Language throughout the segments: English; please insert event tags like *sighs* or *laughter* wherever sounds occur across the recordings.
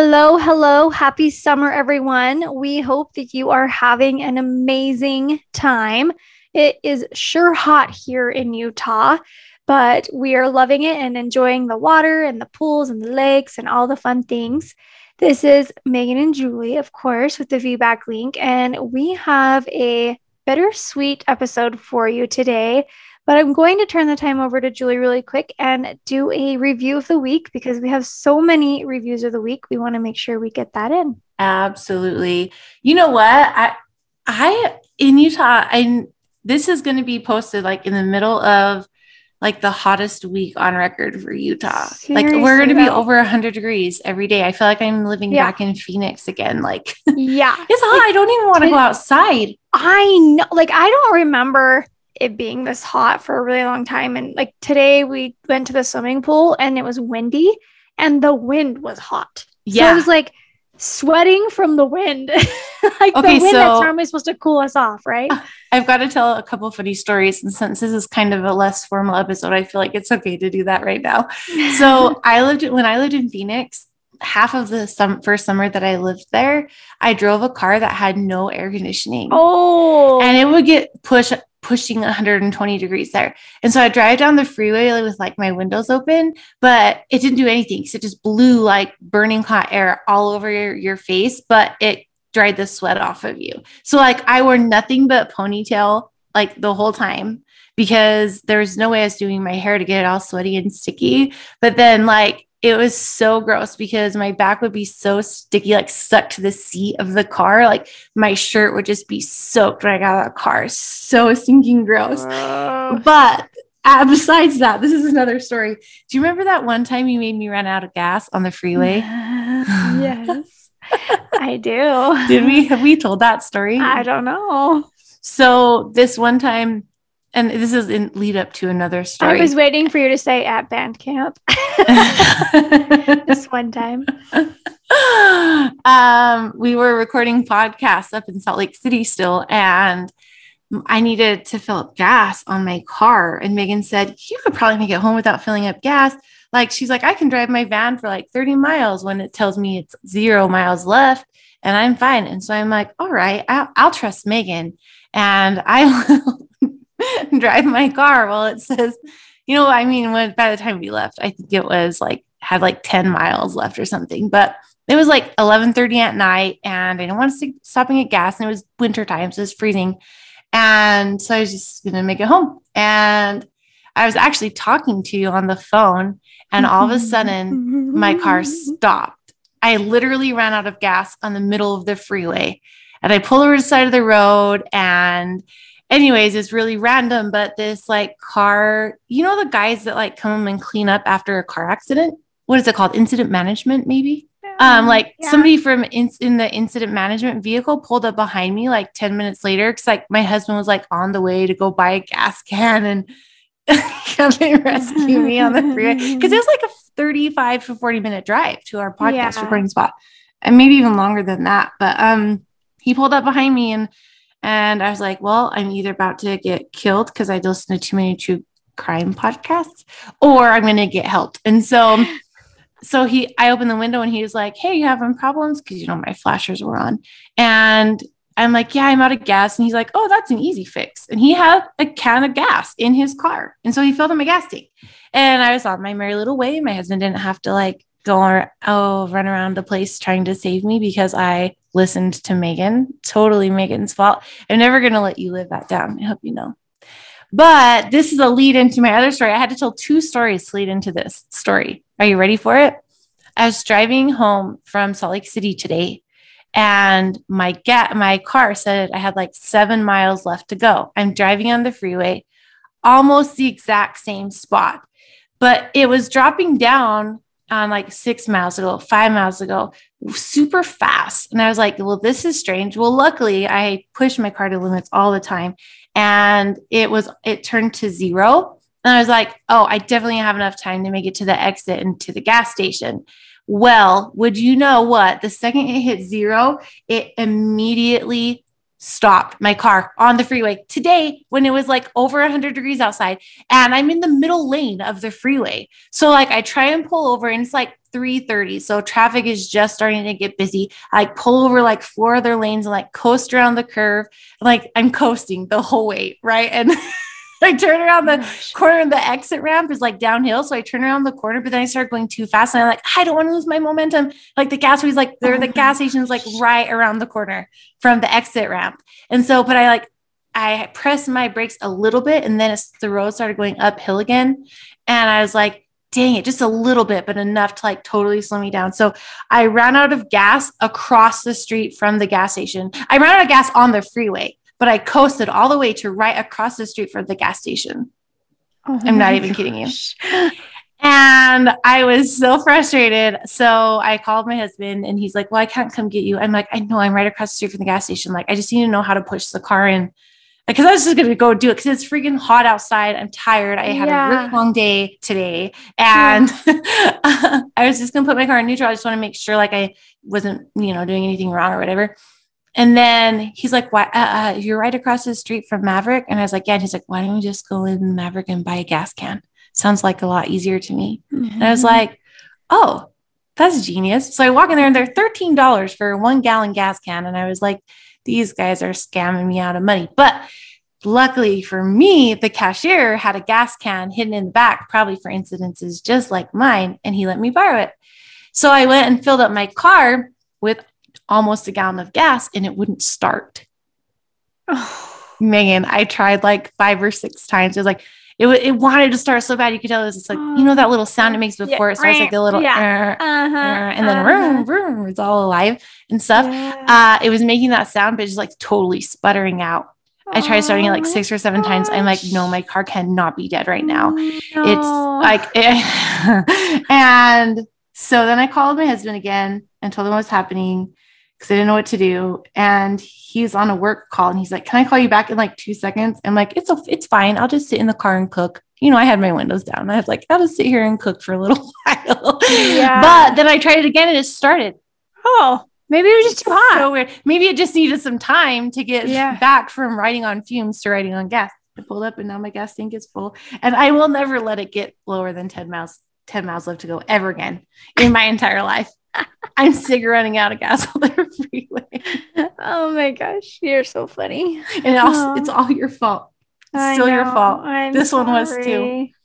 Hello, hello. Happy summer, everyone. We hope that you are having an amazing time. It is sure hot here in Utah, but we are loving it and enjoying the water and the pools and the lakes and all the fun things. This is Megan and Julie, of course, with the VBAC link, and we have a bittersweet episode for you today. But I'm going to turn the time over to Julie really quick and do a review of the week because we have so many reviews of the week. We want to make sure we get that in. Absolutely. You know what? I I in Utah, I this is going to be posted like in the middle of like the hottest week on record for Utah. Seriously, like we're going to be over 100 degrees every day. I feel like I'm living yeah. back in Phoenix again. Like *laughs* yeah. it's hot. I don't even want to go outside. I know like I don't remember it being this hot for a really long time. And like today, we went to the swimming pool and it was windy and the wind was hot. Yeah. So I was like sweating from the wind. *laughs* like okay, the wind so that's normally supposed to cool us off, right? *laughs* I've got to tell a couple funny stories. And since this is kind of a less formal episode, I feel like it's okay to do that right now. So *laughs* I lived when I lived in Phoenix, half of the sum- first summer that I lived there, I drove a car that had no air conditioning. Oh, and it would get pushed pushing 120 degrees there. And so I drive down the freeway with like my windows open, but it didn't do anything. So it just blew like burning hot air all over your, your face, but it dried the sweat off of you. So like I wore nothing but ponytail like the whole time because there was no way I was doing my hair to get it all sweaty and sticky. But then like it was so gross because my back would be so sticky, like stuck to the seat of the car. Like my shirt would just be soaked when I got out of the car. So stinking gross. Uh. But uh, besides that, this is another story. Do you remember that one time you made me run out of gas on the freeway? yes, I do. Did we have we told that story? I don't know. So this one time and this is in lead up to another story. I was waiting for you to say at band camp *laughs* this one time. *laughs* Um, we were recording podcasts up in Salt Lake City still, and I needed to fill up gas on my car. And Megan said, You could probably make it home without filling up gas. Like, she's like, I can drive my van for like 30 miles when it tells me it's zero miles left and I'm fine. And so I'm like, All right, I'll, I'll trust Megan. And I *laughs* *laughs* drive my car. Well, it says, you know, I mean, when by the time we left, I think it was like had like 10 miles left or something, but it was like 11:30 at night and I didn't want to stop stopping at gas and it was winter time, so it was freezing. And so I was just gonna make it home. And I was actually talking to you on the phone, and all of a sudden my car *laughs* stopped. I literally ran out of gas on the middle of the freeway. And I pulled over to the side of the road and anyways, it's really random, but this like car, you know, the guys that like come and clean up after a car accident. What is it called? Incident management, maybe. Um, like yeah. somebody from in, in, the incident management vehicle pulled up behind me like 10 minutes later because like my husband was like on the way to go buy a gas can and *laughs* come and rescue me on the freeway because it was like a 35 to 40 minute drive to our podcast yeah. recording spot and maybe even longer than that but um he pulled up behind me and and I was like, well, I'm either about to get killed because I listen to too many true crime podcasts, or I'm going to get helped. And so, so he, I opened the window and he was like, hey, you having problems? Because, you know, my flashers were on. And I'm like, yeah, I'm out of gas. And he's like, oh, that's an easy fix. And he had a can of gas in his car. And so he filled up my gas tank. And I was on my merry little way. My husband didn't have to like go or oh run around the place trying to save me because I listened to Megan. Totally Megan's fault. I'm never gonna let you live that down. I hope you know. But this is a lead into my other story. I had to tell two stories to lead into this story. Are you ready for it? I was driving home from Salt Lake City today, and my get my car said I had like seven miles left to go. I'm driving on the freeway, almost the exact same spot, but it was dropping down on like six miles ago, five miles ago, super fast. And I was like, well, this is strange. Well, luckily, I push my car to limits all the time. And it was, it turned to zero. And I was like, oh, I definitely have enough time to make it to the exit and to the gas station. Well, would you know what? The second it hit zero, it immediately stopped my car on the freeway today when it was like over 100 degrees outside and I'm in the middle lane of the freeway. So like I try and pull over and it's like 3:30. So traffic is just starting to get busy. I pull over like four other lanes and like coast around the curve. Like I'm coasting the whole way, right? And *laughs* *laughs* I turn around the corner and the exit ramp is like downhill. So I turn around the corner, but then I start going too fast. And I'm like, I don't want to lose my momentum. Like the gas was like there, oh the gas station is like right around the corner from the exit ramp. And so, but I like I pressed my brakes a little bit and then the road started going uphill again. And I was like, dang it, just a little bit, but enough to like totally slow me down. So I ran out of gas across the street from the gas station. I ran out of gas on the freeway but I coasted all the way to right across the street from the gas station. Oh I'm not even gosh. kidding you. And I was so frustrated. So I called my husband and he's like, Well, I can't come get you. I'm like, I know I'm right across the street from the gas station. Like, I just need to know how to push the car in. Because I was just gonna go do it because it's freaking hot outside. I'm tired. I had yeah. a really long day today. And yeah. *laughs* I was just gonna put my car in neutral. I just want to make sure like I wasn't, you know, doing anything wrong or whatever. And then he's like, "Why? Uh, uh, you're right across the street from Maverick." And I was like, "Yeah." And he's like, "Why don't you just go in Maverick and buy a gas can?" Sounds like a lot easier to me. Mm-hmm. And I was mm-hmm. like, "Oh, that's genius." So I walk in there and they're thirteen dollars for one gallon gas can, and I was like, "These guys are scamming me out of money." But luckily for me, the cashier had a gas can hidden in the back, probably for incidences just like mine, and he let me borrow it. So I went and filled up my car with almost a gallon of gas and it wouldn't start. Oh. *sighs* Megan, I tried like five or six times. It was like, it, it wanted to start so bad. You could tell it was just like, you know, that little sound it makes before yeah. it starts like the little, yeah. uh, uh-huh. uh, and then uh-huh. vroom, vroom, it's all alive and stuff. Yeah. Uh, it was making that sound, but just like totally sputtering out. I tried starting it like six or seven gosh. times. I'm like, no, my car cannot be dead right now. No. It's like, it, *laughs* and so then I called my husband again and told him what was happening because I didn't know what to do. And he's on a work call and he's like, Can I call you back in like two seconds? I'm like, It's a, it's fine. I'll just sit in the car and cook. You know, I had my windows down. I was like, I'll just sit here and cook for a little *laughs* while. Yeah. But then I tried it again and it started. Oh, maybe it was just too hot. So weird. Maybe it just needed some time to get yeah. back from riding on fumes to riding on gas. I pulled up and now my gas tank is full. And I will never let it get lower than 10 miles, 10 miles left to go ever again in my entire life. I'm sick of running out of gas on the *laughs* freeway. Oh my gosh, you're so funny. And it also, it's all your fault. It's still your fault. I'm this one was too. *laughs*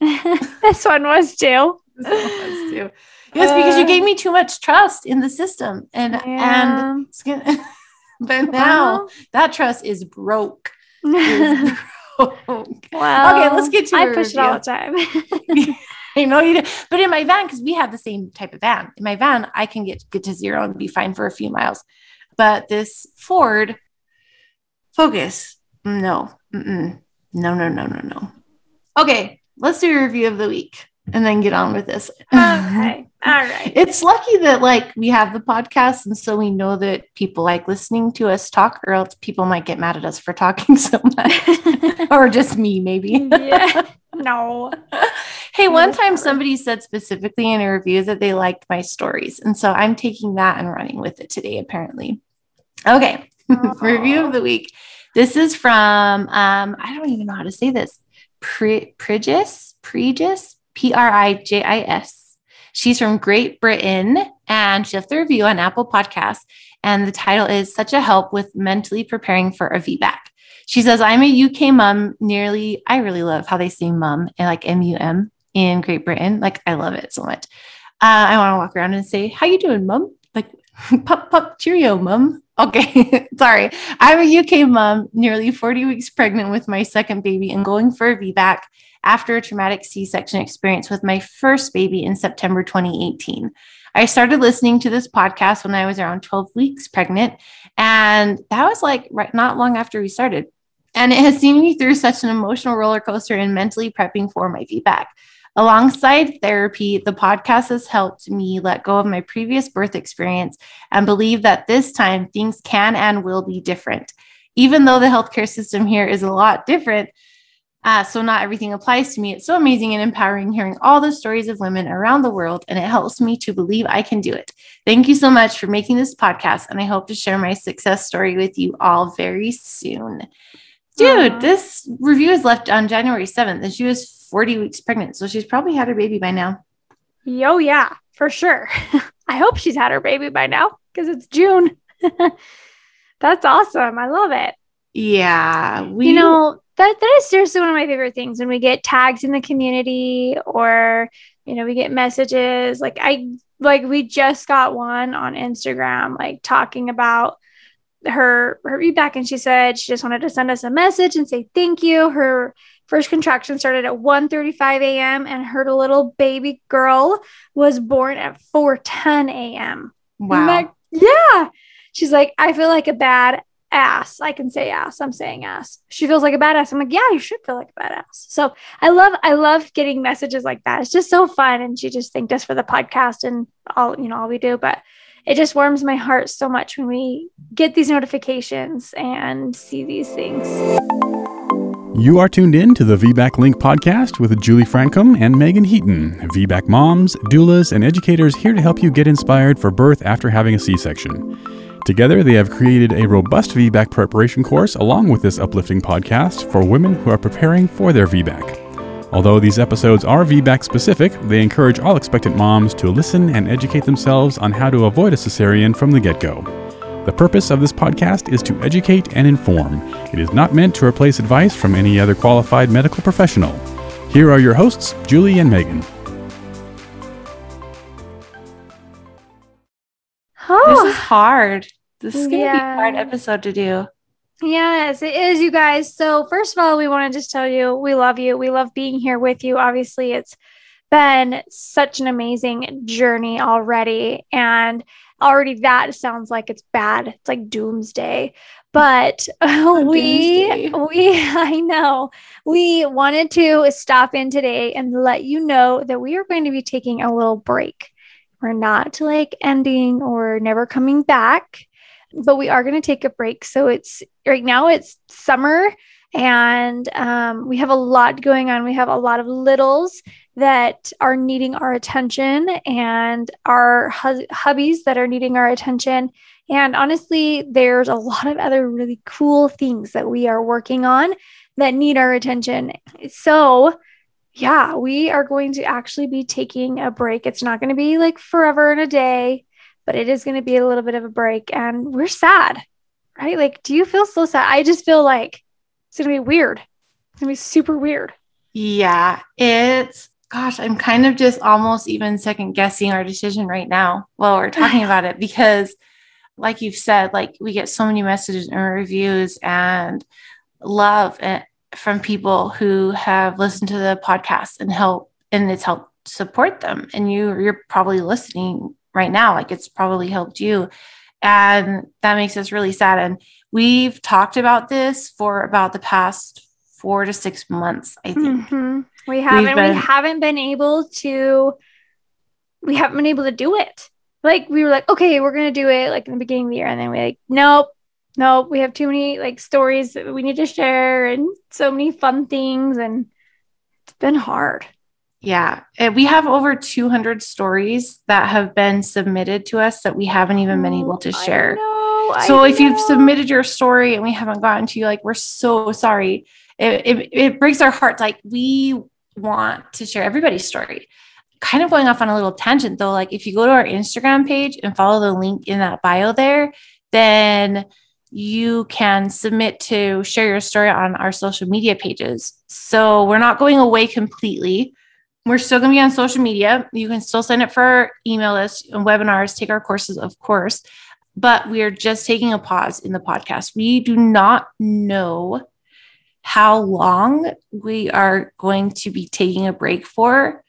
this one was too. this one was too. Yes, uh, because you gave me too much trust in the system, and yeah. and *laughs* but now that trust is broke. Is broke. Wow. Okay, let's get to. I push review. it all the time. *laughs* I know you do. But in my van, because we have the same type of van, in my van, I can get get to zero and be fine for a few miles. But this Ford Focus, no, Mm-mm. no, no, no, no, no. Okay, let's do a review of the week and then get on with this. *laughs* Okay. All right. It's lucky that like we have the podcast and so we know that people like listening to us talk or else people might get mad at us for talking *laughs* so much. or just me maybe. yeah. No. *laughs* hey, one time somebody said specifically in a review that they liked my stories. And so I'm taking that and running with it today, apparently. Okay. *laughs* review of the week. This is from um, I don't even know how to say this. Pri- Prigis, Prigis, P R I J I S. She's from Great Britain and she left the review on Apple Podcasts. And the title is Such a Help with Mentally Preparing for a VBAC. She says, I'm a UK mom, nearly, I really love how they say mum and like M U M in Great Britain. Like, I love it so much. Uh, I want to walk around and say, How you doing, mum? Like, *laughs* pup, pup, cheerio, mum. Okay, *laughs* sorry. I'm a UK mom, nearly 40 weeks pregnant with my second baby and going for a VBAC after a traumatic C section experience with my first baby in September 2018. I started listening to this podcast when I was around 12 weeks pregnant. And that was like right, not long after we started. And it has seen me through such an emotional roller coaster and mentally prepping for my VBAC. Alongside therapy, the podcast has helped me let go of my previous birth experience and believe that this time things can and will be different. Even though the healthcare system here is a lot different, uh, so not everything applies to me. It's so amazing and empowering hearing all the stories of women around the world, and it helps me to believe I can do it. Thank you so much for making this podcast, and I hope to share my success story with you all very soon. Dude, Aww. this review is left on January 7th, and she was 40 weeks pregnant, so she's probably had her baby by now. Yo, yeah, for sure. *laughs* I hope she's had her baby by now because it's June. *laughs* That's awesome. I love it. Yeah. We, you know, that, that is seriously one of my favorite things when we get tags in the community or, you know, we get messages. Like, I, like, we just got one on Instagram, like talking about her her VBAC and she said she just wanted to send us a message and say thank you. Her first contraction started at 1.35 a.m and her little baby girl was born at 4.10 a.m wow. Like, yeah. She's like i feel like a bad ass. I can say ass. I'm saying ass. She feels like a badass. I'm like yeah you should feel like a badass. So i love i love getting messages like that. It's just so fun. And she just thanked us for the podcast and all you know all we do. But it just warms my heart so much when we get these notifications and see these things. You are tuned in to the VBAC Link podcast with Julie Francom and Megan Heaton, VBAC moms, doulas, and educators here to help you get inspired for birth after having a C section. Together, they have created a robust VBAC preparation course along with this uplifting podcast for women who are preparing for their VBAC. Although these episodes are VBAC specific, they encourage all expectant moms to listen and educate themselves on how to avoid a cesarean from the get go. The purpose of this podcast is to educate and inform. It is not meant to replace advice from any other qualified medical professional. Here are your hosts, Julie and Megan. Oh. This is hard. This is going to yeah. be a hard episode to do. Yes, it is, you guys. So, first of all, we want to just tell you we love you. We love being here with you. Obviously, it's been such an amazing journey already. And already that sounds like it's bad. It's like doomsday. But *laughs* oh, we, we, *laughs* I know, we wanted to stop in today and let you know that we are going to be taking a little break. We're not like ending or never coming back but we are going to take a break. So it's right now it's summer and um, we have a lot going on. We have a lot of littles that are needing our attention and our hu- hubbies that are needing our attention. And honestly, there's a lot of other really cool things that we are working on that need our attention. So, yeah, we are going to actually be taking a break. It's not going to be like forever and a day but it is going to be a little bit of a break and we're sad, right? Like, do you feel so sad? I just feel like it's going to be weird. It's going to be super weird. Yeah, it's gosh, I'm kind of just almost even second guessing our decision right now while we're talking *sighs* about it because like you've said, like we get so many messages and reviews and love eh, from people who have listened to the podcast and help and it's helped support them and you you're probably listening right now. Like it's probably helped you. And that makes us really sad. And we've talked about this for about the past four to six months, I think. Mm-hmm. We haven't been, we haven't been able to we haven't been able to do it. Like we were like, okay, we're gonna do it like in the beginning of the year, and then we like, nope, nope, we have too many like stories that we need to share and so many fun things, and it's been hard. Yeah. We have over 200 stories that have been submitted to us that we haven't even been able to share. Know, so if you've submitted your story and we haven't gotten to you, like, we're so sorry. It, it, it breaks our hearts. Like, we want to share everybody's story. Kind of going off on a little tangent though, like, if you go to our Instagram page and follow the link in that bio there, then you can submit to share your story on our social media pages. So we're not going away completely we're still going to be on social media. You can still sign up for our email list and webinars, take our courses, of course, but we are just taking a pause in the podcast. We do not know how long we are going to be taking a break for,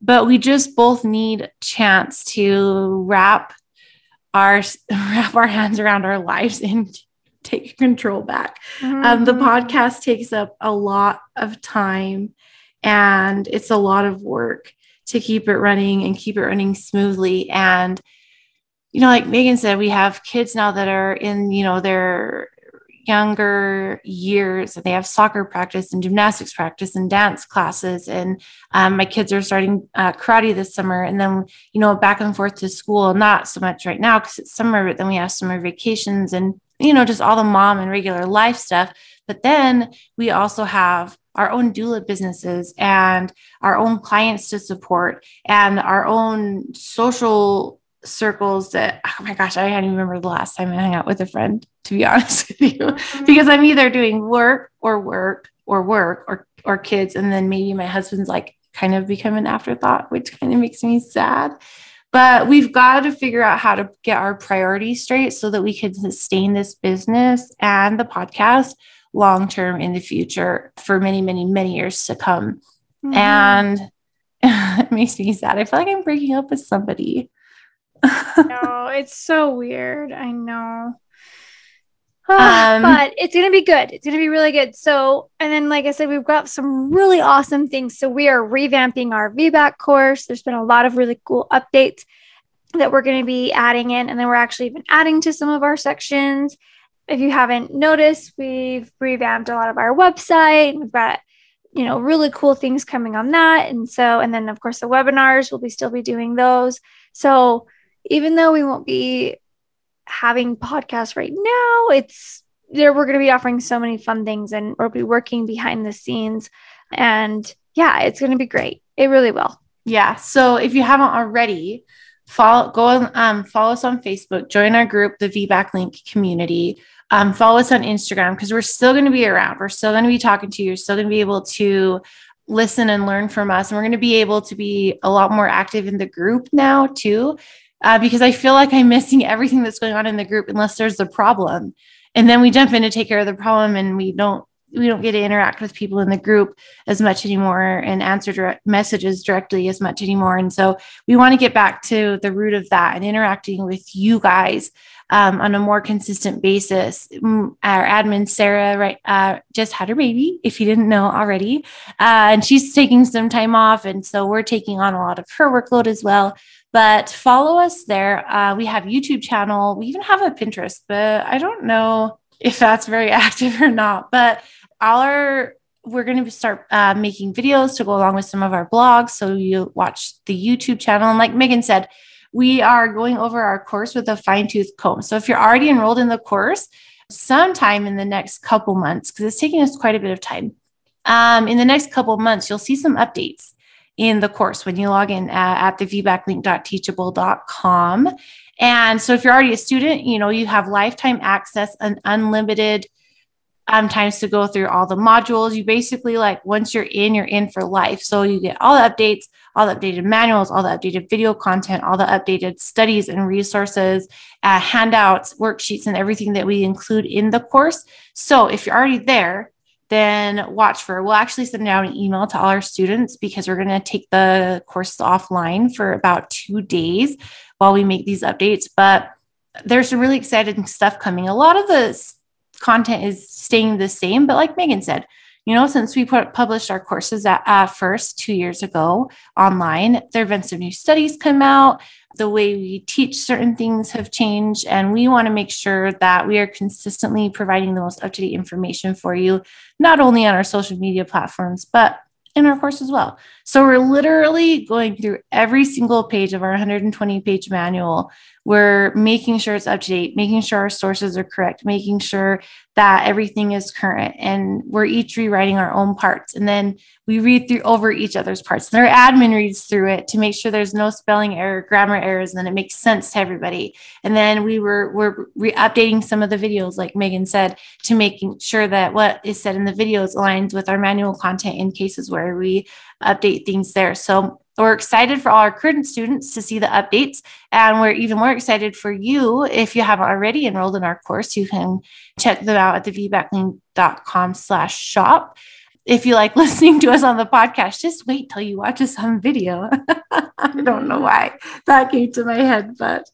but we just both need a chance to wrap our *laughs* wrap our hands around our lives and take control back. Mm-hmm. Um, the mm-hmm. podcast takes up a lot of time and it's a lot of work to keep it running and keep it running smoothly. And you know like megan said we have kids now that are in you know their younger years and they have soccer practice and gymnastics practice and dance classes. And um, my kids are starting uh, karate this summer and then you know back and forth to school not so much right now because it's summer but then we have summer vacations and you know just all the mom and regular life stuff. But then we also have our own doula businesses and our own clients to support and our own social circles that oh my gosh i can't even remember the last time i hung out with a friend to be *laughs* honest with you mm-hmm. because i'm either doing work or work or work or or kids and then maybe my husband's like kind of become an afterthought which kind of makes me sad but we've got to figure out how to get our priorities straight so that we can sustain this business and the podcast long term in the future for many many many years to come mm-hmm. and *laughs* it makes me sad i feel like i'm breaking up with somebody *laughs* no, it's so weird. I know. *sighs* um, but it's going to be good. It's going to be really good. So, and then, like I said, we've got some really awesome things. So, we are revamping our VBAC course. There's been a lot of really cool updates that we're going to be adding in. And then we're actually even adding to some of our sections. If you haven't noticed, we've revamped a lot of our website. We've got, you know, really cool things coming on that. And so, and then, of course, the webinars, we'll be still be doing those. So, even though we won't be having podcasts right now, it's there we're going to be offering so many fun things and we'll be working behind the scenes and yeah, it's going to be great. It really will. Yeah. So if you haven't already, follow go um, follow us on Facebook, join our group, the VBAC Link community. Um, follow us on Instagram because we're still going to be around. We're still going to be talking to you. You're still going to be able to listen and learn from us. And we're going to be able to be a lot more active in the group now, too uh, because I feel like I'm missing everything that's going on in the group unless there's a problem. And then we jump in to take care of the problem and we don't we don't get to interact with people in the group as much anymore and answer direct messages directly as much anymore. And so we want to get back to the root of that and interacting with you guys um, on a more consistent basis. Mm, our admin Sarah, right, uh, just had her baby. If you didn't know already, uh, and she's taking some time off, and so we're taking on a lot of her workload as well. But follow us there. Uh, we have YouTube channel. We even have a Pinterest, but I don't know if that's very *laughs* active or not. But our we're going to start uh, making videos to go along with some of our blogs. So you watch the YouTube channel. And like Megan said, we are going over our course with a fine tooth comb. So if you're already enrolled in the course, sometime in the next couple months, because it's taking us quite a bit of time, um, in the next couple months, you'll see some updates in the course when you log in at, at the vbaclink.teachable.com. And so if you're already a student, you know, you have lifetime access and unlimited um, times to go through all the modules. You basically like once you're in, you're in for life. So you get all the updates, all the updated manuals, all the updated video content, all the updated studies and resources, uh, handouts, worksheets, and everything that we include in the course. So if you're already there, then watch for we'll actually send out an email to all our students because we're going to take the course offline for about two days while we make these updates but there's some really exciting stuff coming a lot of the content is staying the same but like megan said you know since we put, published our courses at, at first two years ago online there have been some new studies come out. The way we teach certain things have changed and we want to make sure that we are consistently providing the most up-to-date information for you not only on our social media platforms but in our course as well. So we're literally going through every single page of our 120 page manual. We're making sure it's up to date, making sure our sources are correct, making sure that everything is current. And we're each rewriting our own parts. And then we read through over each other's parts. And our admin reads through it to make sure there's no spelling error, grammar errors, and then it makes sense to everybody. And then we were we're re- updating some of the videos, like Megan said, to making sure that what is said in the videos aligns with our manual content in cases where we update things there. So we're excited for all our current students to see the updates, and we're even more excited for you if you haven't already enrolled in our course. You can check them out at the vbaclink.com slash shop. If you like *laughs* listening to us on the podcast, just wait till you watch us on video. *laughs* I don't know why that came to my head, but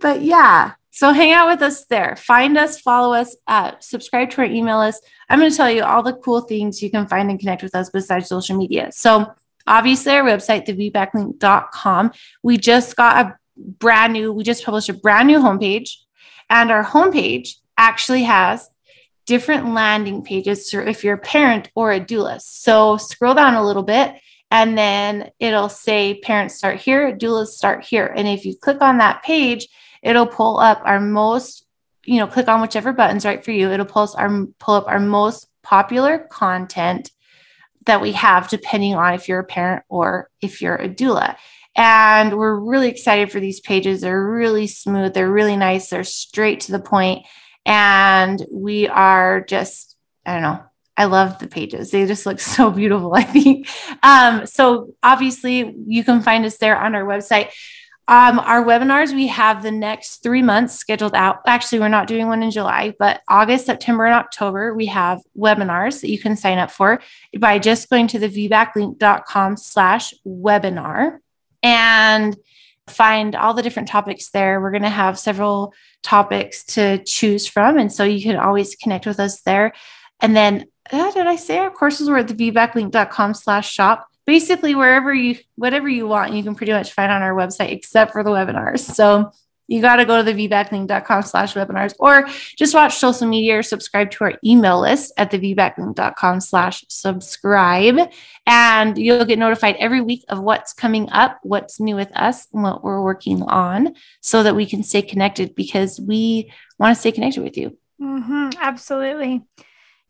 but yeah. So hang out with us there. Find us, follow us, uh, subscribe to our email list. I'm going to tell you all the cool things you can find and connect with us besides social media. So obviously our website, thevbaclink.com. We just got a brand new, we just published a brand new homepage, and our homepage actually has different landing pages for if you're a parent or a doula. So scroll down a little bit and then it'll say parents start here, doulas start here. And if you click on that page, it'll pull up our most, you know, click on whichever button's right for you. It'll pull, our, pull up our most popular content that we have, depending on if you're a parent or if you're a doula. And we're really excited for these pages. They're really smooth, they're really nice, they're straight to the point, And we are just, I don't know, I love the pages. They just look *laughs* so beautiful, I think. Um, so obviously, you can find us there on our website. Um, our webinars, we have the next three months scheduled out. Actually, we're not doing one in July, but August, September, and October, we have webinars that you can sign up for by just going to the vbaclink.com slash webinar and find all the different topics there. We're going to have several topics to choose from. And so you can always connect with us there. And then, uh, did I say our courses were at the vbaclink.com slash shop? Basically wherever you whatever you want you can pretty much find on our website except for the webinars. So you got to go to the vbaclink.com slash webinars or just watch social media or subscribe to our email list at the vbaclink.com slash subscribe. And you'll get notified every week of what's coming up what's new with us and what we're working on so that we can stay connected because we want to stay connected with you. Mm-hmm, absolutely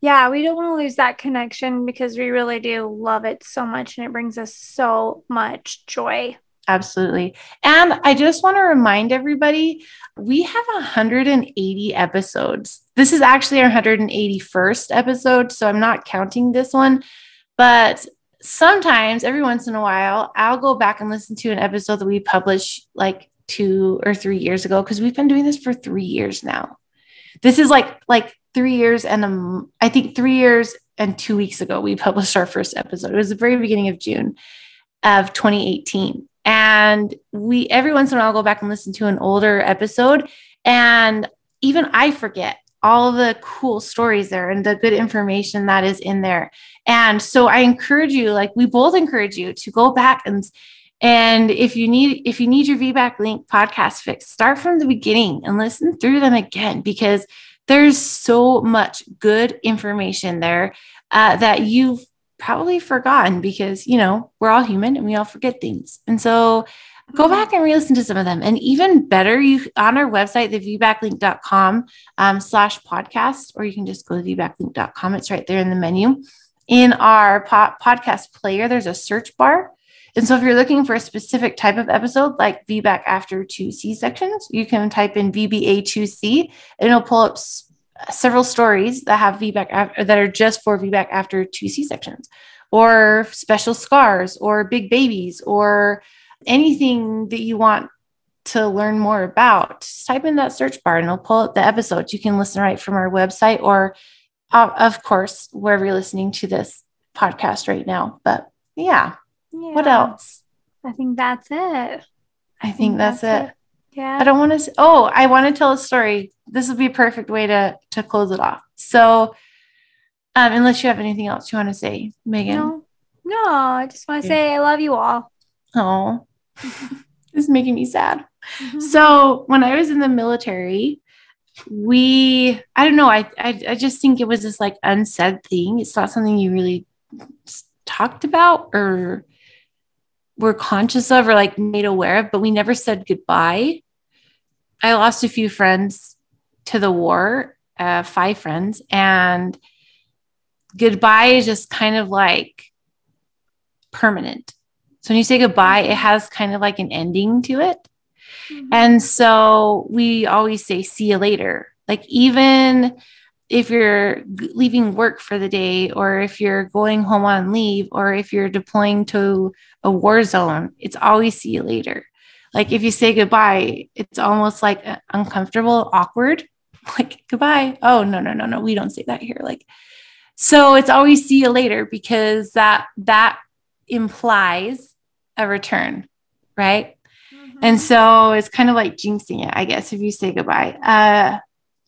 yeah, we don't want to lose that connection because we really do love it so much and it brings us so much joy. Absolutely. And I just want to remind everybody we have 180 episodes. This is actually our 181st episode. So I'm not counting this one, but sometimes every once in a while, I'll go back and listen to an episode that we published like two or three years ago because we've been doing this for three years now. This is like like three years and I think three years and two weeks ago, we published our first episode. It was the very beginning of June of 2018. And we every once in a while go back and listen to an older episode. And even I forget all the cool stories there and the good information that is in there. And so I encourage you, like we both encourage you to go back and and if you need if you need your VBAC link podcast fix, start from the beginning and listen through them again because there's so much good information there uh, that you've probably forgotten because, you know, we're all human and we all forget things. And so go mm-hmm. back and re-listen to some of them. And even better, you on our website, the vbaclink.com um, slash podcast, or you can just go to vbaclink.com. It's right there in the menu. In our po- podcast player, there's a search bar. And so if you're looking for a specific type of episode, like VBAC after two C sections, you can type in VBA2C and it'll pull up several stories that have VBAC af- that are just for VBAC after two C sections or special scars or big babies or anything that you want to learn more about. Just type in that search bar and it'll pull up the episodes. You can listen right from our website or, uh, of course, wherever you're listening to this podcast right now. But yeah. Yeah. What else? I think that's it. I think, I think that's, that's, it. it. Yeah. I don't want to. Oh, I want to tell a story. This would be a perfect way to to close it off. So, um, unless you have anything else you want to say, Megan. No, no. I just want to say I love you all. Oh, *laughs* this is making me sad. Mm-hmm. So when I was in the military, we I don't know. I, I I just think it was this like unsaid thing. It's not something you really talked about or were conscious of or like made aware of, but we never said goodbye. I lost a few friends to the war, uh, five friends, and goodbye is just kind of like permanent. So when you say goodbye, it has kind of like an ending to it. Mm-hmm. And so we always say, see you later. Like, even if you're leaving work for the day or if you're going home on leave or if you're deploying to a war zone it's always see you later. Like if you say goodbye it's almost like uncomfortable awkward. *laughs* Like goodbye. Oh no no no no we don't say that here. Like so it's always see you later because that that implies a return right? Mm-hmm. and so it's kind of like jinxing it i guess if you say goodbye. Uh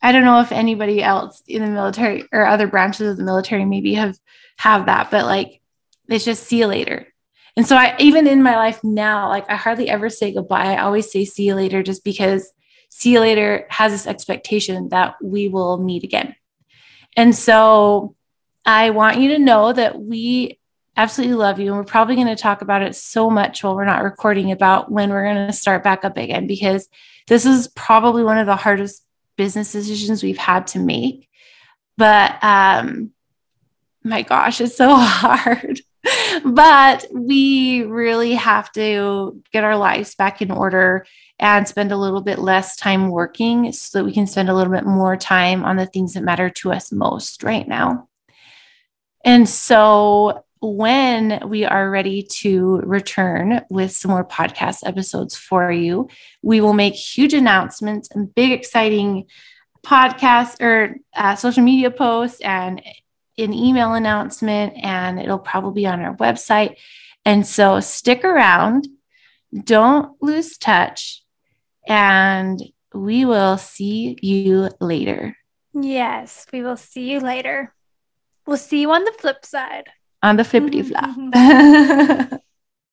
I don't know if anybody else in the military or other branches of the military maybe have have that, but like it's just see you later. And so I even in my life now, like I hardly ever say goodbye. I always say see you later just because see you later has this expectation that we will meet again. And so I want you to know that we absolutely love you. And we're probably going to talk about it so much while we're not recording about when we're going to start back up again, because this is probably one of the hardest business decisions we've had to make. But um, my gosh, it's so *laughs* hard. but we really have to get our lives back in order and spend a little bit less time working so that we can spend a little bit more time on the things that matter to us most right now. And so when we are ready to return with some more podcast episodes for you, we will make huge announcements and big, exciting podcasts or uh, social media posts and an email announcement, and it'll probably be on our website. And so stick around, don't lose touch, and we will see you later. Yes, we will see you later. We'll see you on the flip side on the flippity flop. Mm-hmm. *laughs*